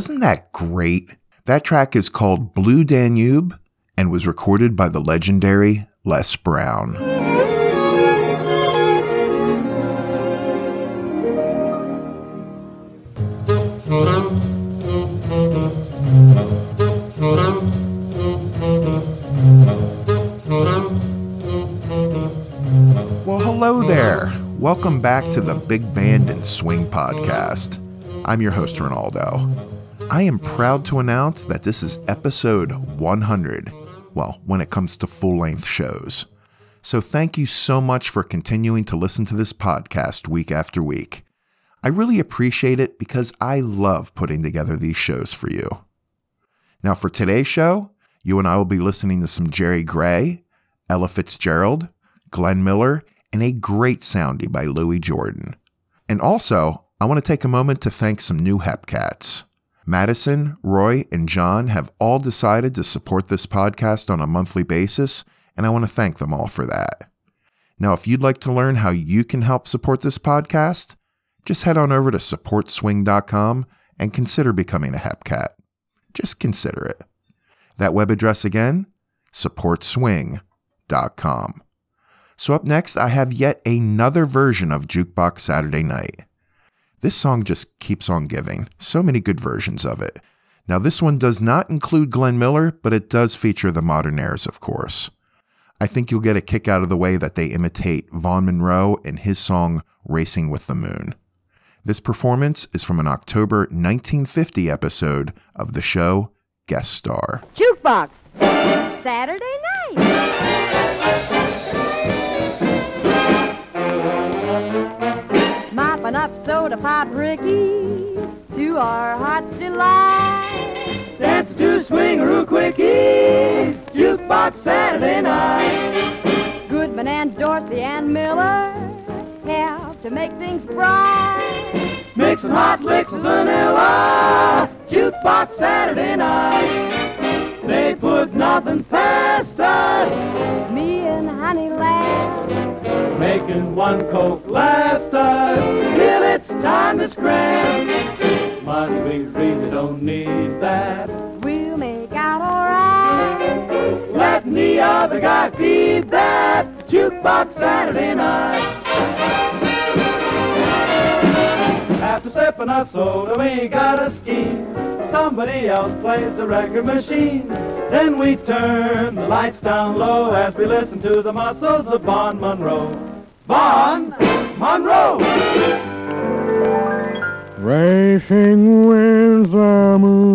Wasn't that great? That track is called Blue Danube and was recorded by the legendary Les Brown. Well, hello there. Welcome back to the Big Band and Swing Podcast. I'm your host, Ronnaldo. I am proud to announce that this is episode 100. Well, when it comes to full length shows. So thank you so much for continuing to listen to this podcast week after week. I really appreciate it because I love putting together these shows for you. Now, for today's show, you and I will be listening to some Jerry Gray, Ella Fitzgerald, Glenn Miller, and a great soundie by Louis Jordan. And also, I want to take a moment to thank some new Hepcats. Madison, Roy, and John have all decided to support this podcast on a monthly basis, and I want to thank them all for that. Now, if you'd like to learn how you can help support this podcast, just head on over to supportswing.com and consider becoming a Hepcat. Just consider it. That web address again, supportswing.com. So, up next, I have yet another version of Jukebox Saturday Night. This song just keeps on giving. So many good versions of it. Now, this one does not include Glenn Miller, but it does feature the Modernaires, of course. I think you'll get a kick out of the way that they imitate Vaughn Monroe in his song Racing with the Moon. This performance is from an October 1950 episode of the show guest star. Jukebox, Saturday night. Soda pop rickies to our heart's delight. Dance to swingaroo quickies, jukebox Saturday night. Goodman and Dorsey and Miller help to make things bright. Mixing hot licks with vanilla, jukebox Saturday night. They put nothing past us, Me and Honey Lamb, making one coke last us till it's time to scram. Money, we really don't need that. we'll make out alright. Let the other guy feed that jukebox Saturday night. After sipping our soda, we got a scheme. Somebody else plays the record machine. Then we turn the lights down low as we listen to the muscles of Vaughn Monroe. Vaughn Monroe! Racing winds are moved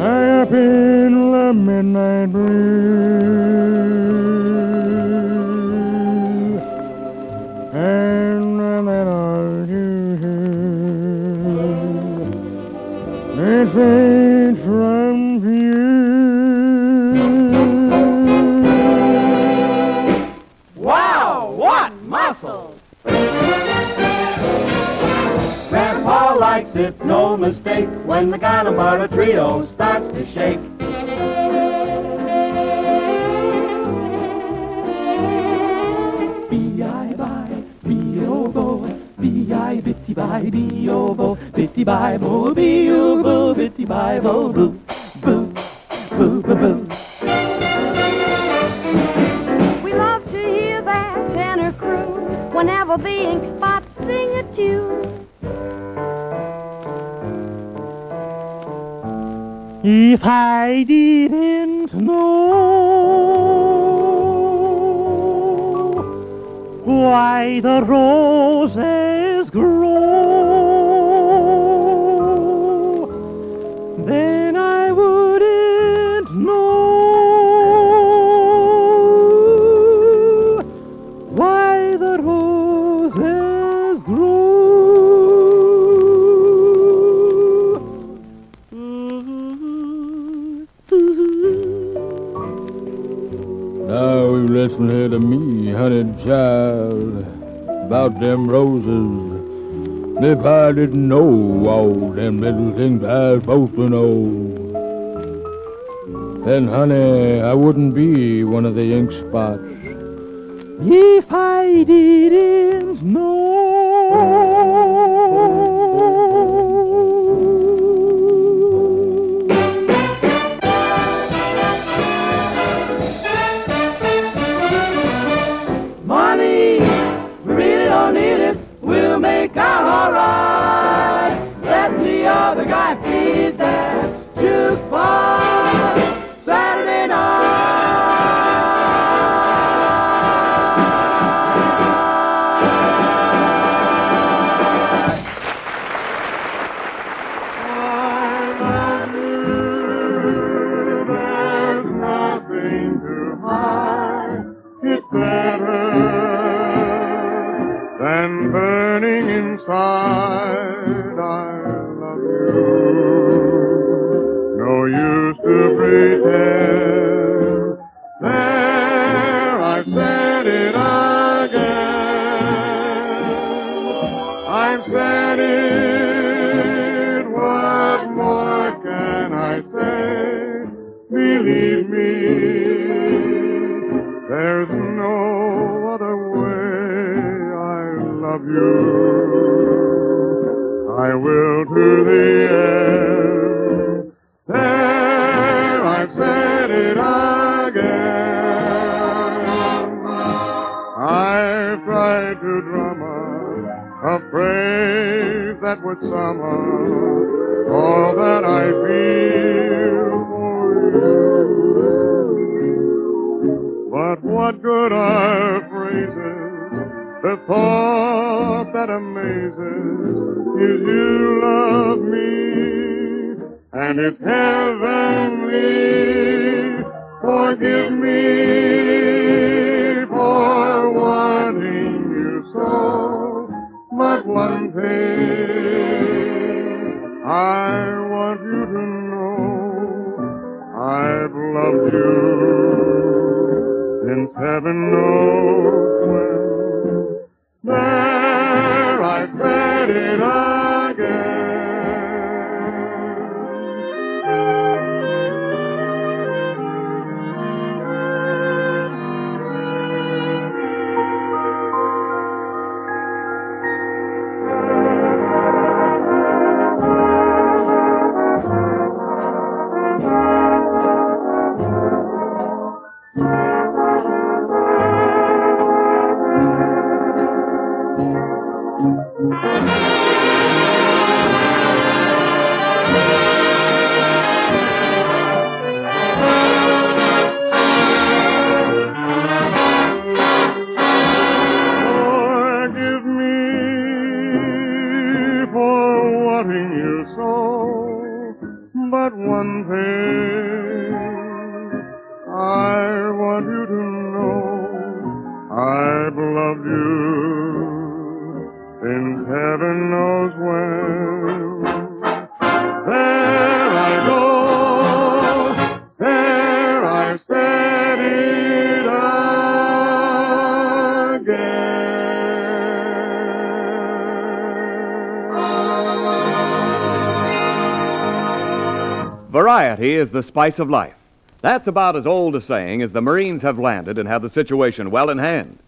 up in the midnight breeze, from view. Wow, what muscles! Grandpa likes it, no mistake, when the Ganamara trio starts to shake. B-I-Bye, B-O-Bo, B-I, bitty-bye, B-O-Bo, bitty-bye, bo, B-O-Bo, bitty-bye, bo, boo, boo, boo, boo, boo. We love to hear that tenor crew whenever the ink spots sing a tune. If I didn't know why the roses I didn't know all them little things I was supposed to know, then honey, I wouldn't be one of the ink spots. If I didn't know. Inside. Is you love me, and it's heavenly. Forgive me for wanting you so, but one thing I want you to know, I've loved you since heaven knows when. Said it Forgive Variety is the spice of life. That's about as old a saying as the Marines have landed and have the situation well in hand.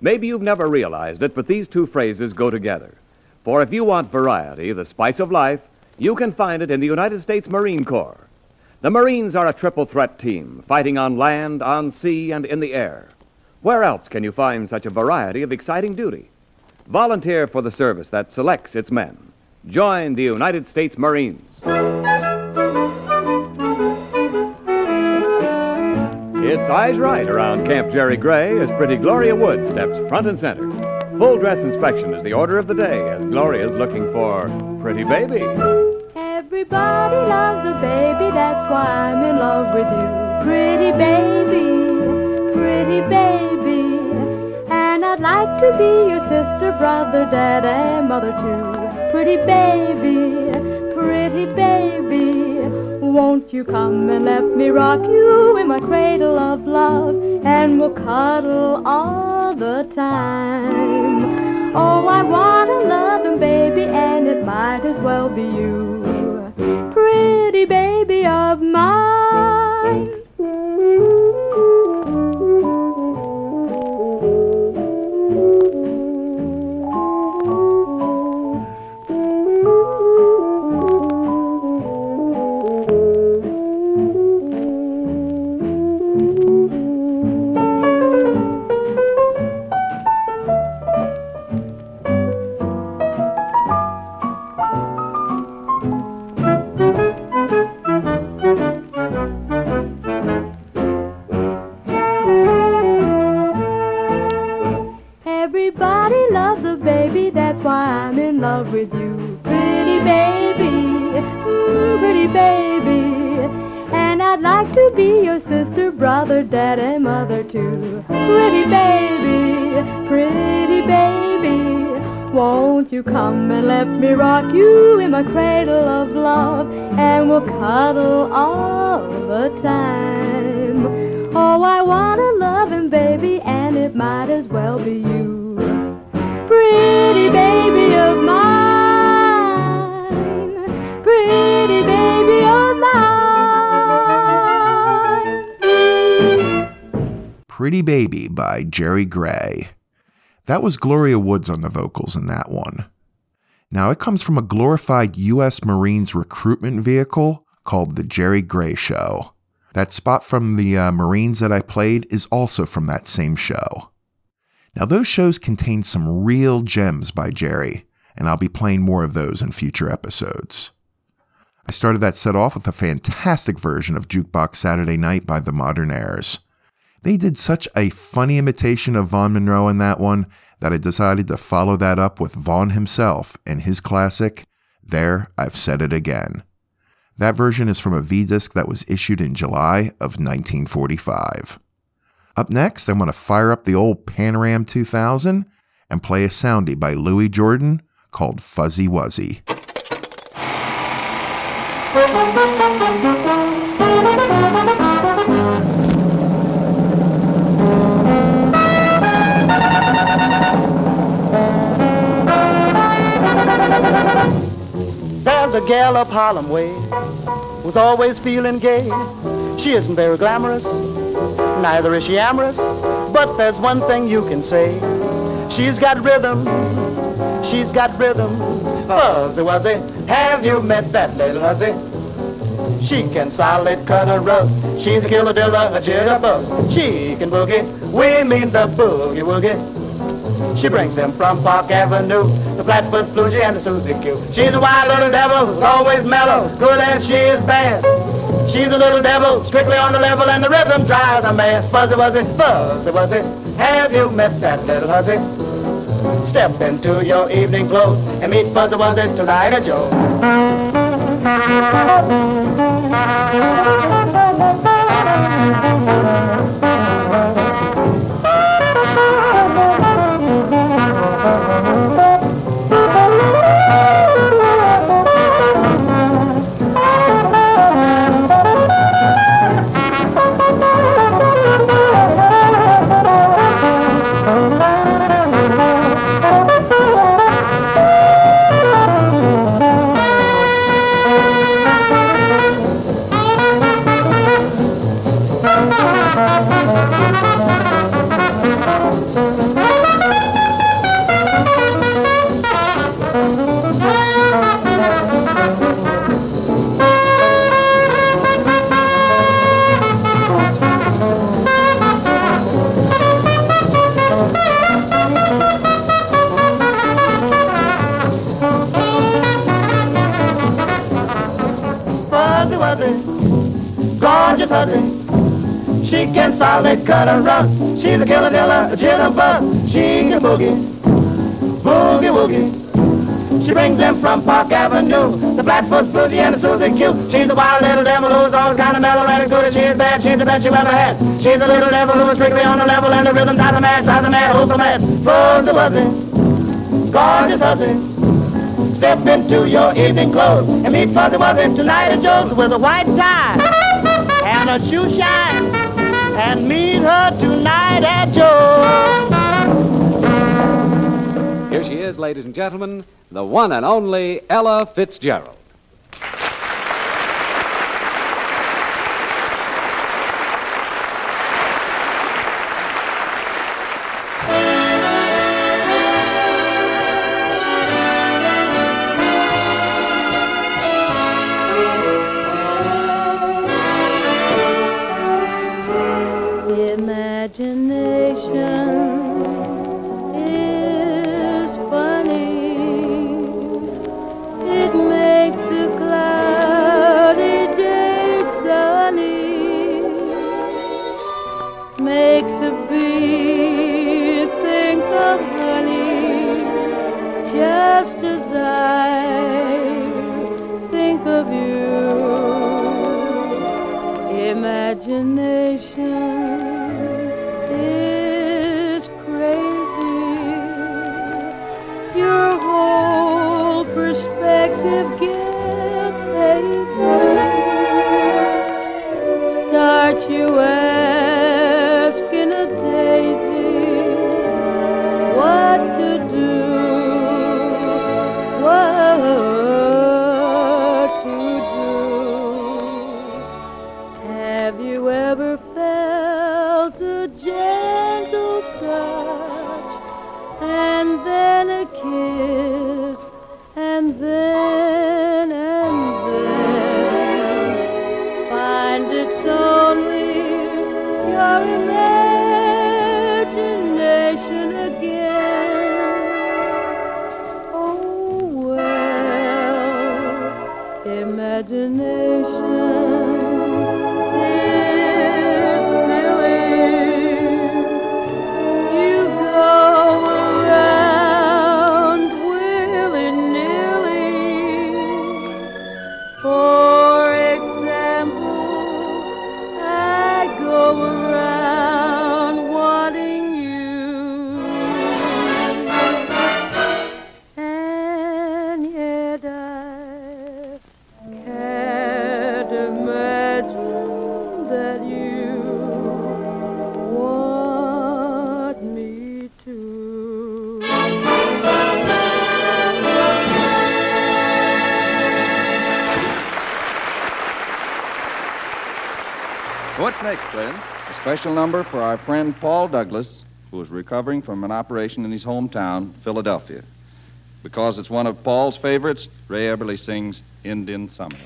Maybe you've never realized it, but these two phrases go together. For if you want variety, the spice of life, you can find it in the United States Marine Corps. The Marines are a triple threat team, fighting on land, on sea, and in the air. Where else can you find such a variety of exciting duty? Volunteer for the service that selects its men. Join the United States Marines. It's Eyes Right around Camp Jerry Gray as pretty Gloria Wood steps front and center. Full dress inspection is the order of the day as Gloria's looking for Pretty Baby. Everybody loves a baby, that's why I'm in love with you. Pretty baby, pretty baby. And I'd like to be your sister, brother, dad, and mother too. Pretty baby, pretty baby. Won't you come and let me rock you in my cradle of love? And we'll cuddle all the time. Oh, I want a loving baby, and it might as well be you. Pretty baby of mine. Won't you come and let me rock you in my cradle of love? And we'll cuddle all the time. Oh, I want a loving baby, and it might as well be you. Pretty baby of mine, pretty baby of mine. Pretty Baby by Jerry Gray. That was Gloria Woods on the vocals in that one. Now, it comes from a glorified U.S. Marines recruitment vehicle called The Jerry Gray Show. That spot from the uh, Marines that I played is also from that same show. Now, those shows contain some real gems by Jerry, and I'll be playing more of those in future episodes. I started that set off with a fantastic version of Jukebox Saturday Night by the Modernaires. They did such a funny imitation of Vaughn Monroe in that one that I decided to follow that up with Vaughn himself and his classic, There I've Said It Again. That version is from a V disc that was issued in July of 1945. Up next, I'm going to fire up the old Panoram 2000 and play a soundie by Louis Jordan called Fuzzy Wuzzy. Gal up Harlem way who's always feeling gay. She isn't very glamorous, neither is she amorous, but there's one thing you can say. She's got rhythm, she's got rhythm. Fuzzy Wuzzy, have you met that little Fuzzy? She can solid cut a rug. She's a killer diller, a jitterbug. She can boogie, we mean the boogie woogie. She brings them from Park Avenue, Flatfoot Floogie and the Suzy Q. She's a wild little devil who's always mellow, good as she is bad. She's a little devil, strictly on the level, and the rhythm drives a man. Fuzzy Wuzzy, fuzzy Wuzzy, have you met that little hussy? Step into your evening clothes and meet Fuzzy Wuzzy tonight at Joe. Cut and run. She's a killer diller, a jitterbug. She can boogie, boogie woogie. She brings them from Park Avenue, the Flatfoot Floogie and the Suzy Q. She's a wild little devil who's always kind of mellow and as good as she is bad. She's the best you ever had. She's a little devil who's strictly on the level and the rhythm drives a mad, drives a mad, who's so mad. Fuzzy Wuzzy, gorgeous Huzzy. Step into your evening clothes and meet Fuzzy Wuzzy tonight at Joe's with a white tie and a shoe shine. And meet her tonight at Joe's. Here she is, ladies and gentlemen, the one and only Ella Fitzgerald. Special number for our friend Paul Douglas, who is recovering from an operation in his hometown, Philadelphia. Because it's one of Paul's favorites, Ray Eberle sings Indian Summer.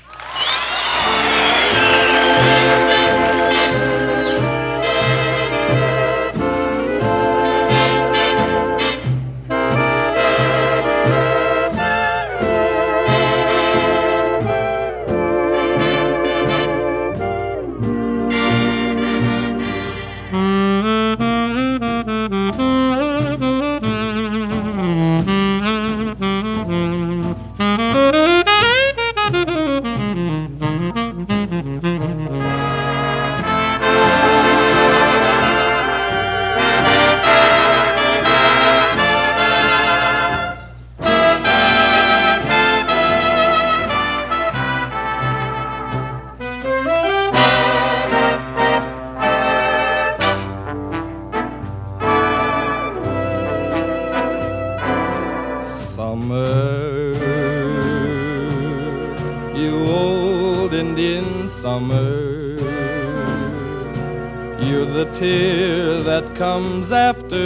After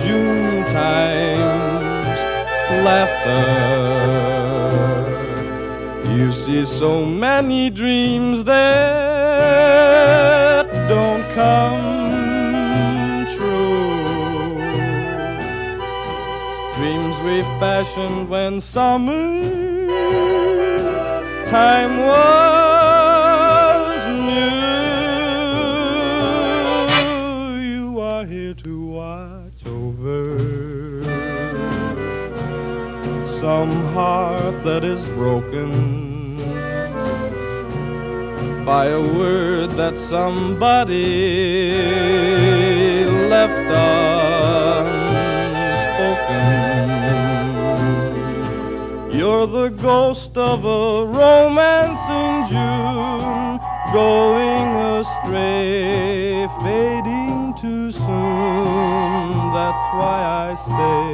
June time's laughter. You see so many dreams that don't come true. Dreams we fashioned when summer time was heart that is broken by a word that somebody left unspoken. You're the ghost of a romance in June, going astray, fading too soon. That's why I say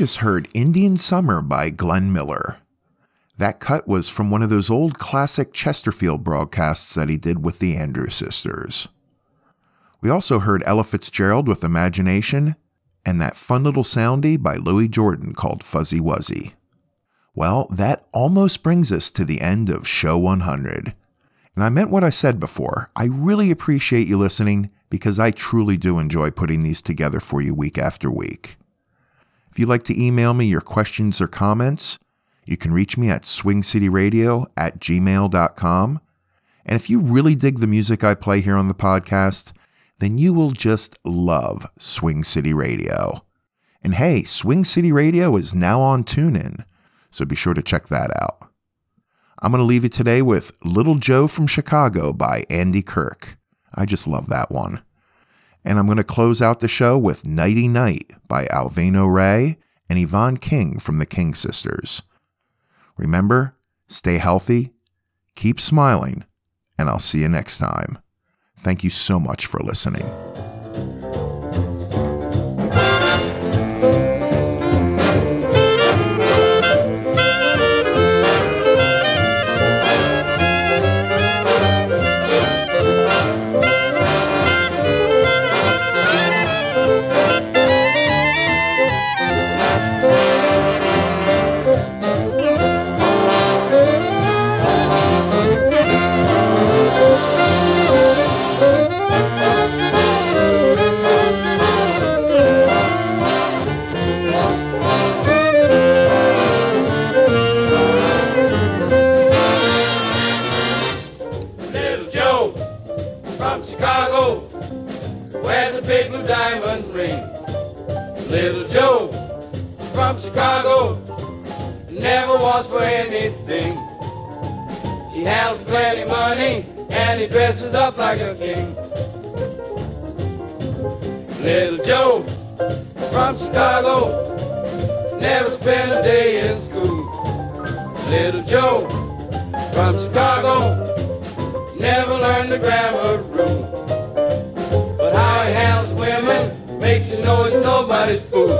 just heard Indian Summer by Glenn Miller. That cut was from one of those old classic Chesterfield broadcasts that he did with the Andrews sisters. We also heard Ella Fitzgerald with Imagination and that fun little soundie by Louis Jordan called Fuzzy Wuzzy. Well, that almost brings us to the end of Show 100. And I meant what I said before. I really appreciate you listening because I truly do enjoy putting these together for you week after week. If you'd like to email me your questions or comments, you can reach me at swingcityradio at gmail.com. And if you really dig the music I play here on the podcast, then you will just love Swing City Radio. And hey, Swing City Radio is now on TuneIn, so be sure to check that out. I'm going to leave you today with Little Joe from Chicago by Andy Kirk. I just love that one. And I'm going to close out the show with Nighty Night by Alvino Rey and Yvonne King from the King Sisters. Remember, stay healthy, keep smiling, and I'll see you next time. Thank you so much for listening. Day in school. Little Joe from Chicago, never learned the grammar rule. But how he handles women makes you know it's nobody's fool.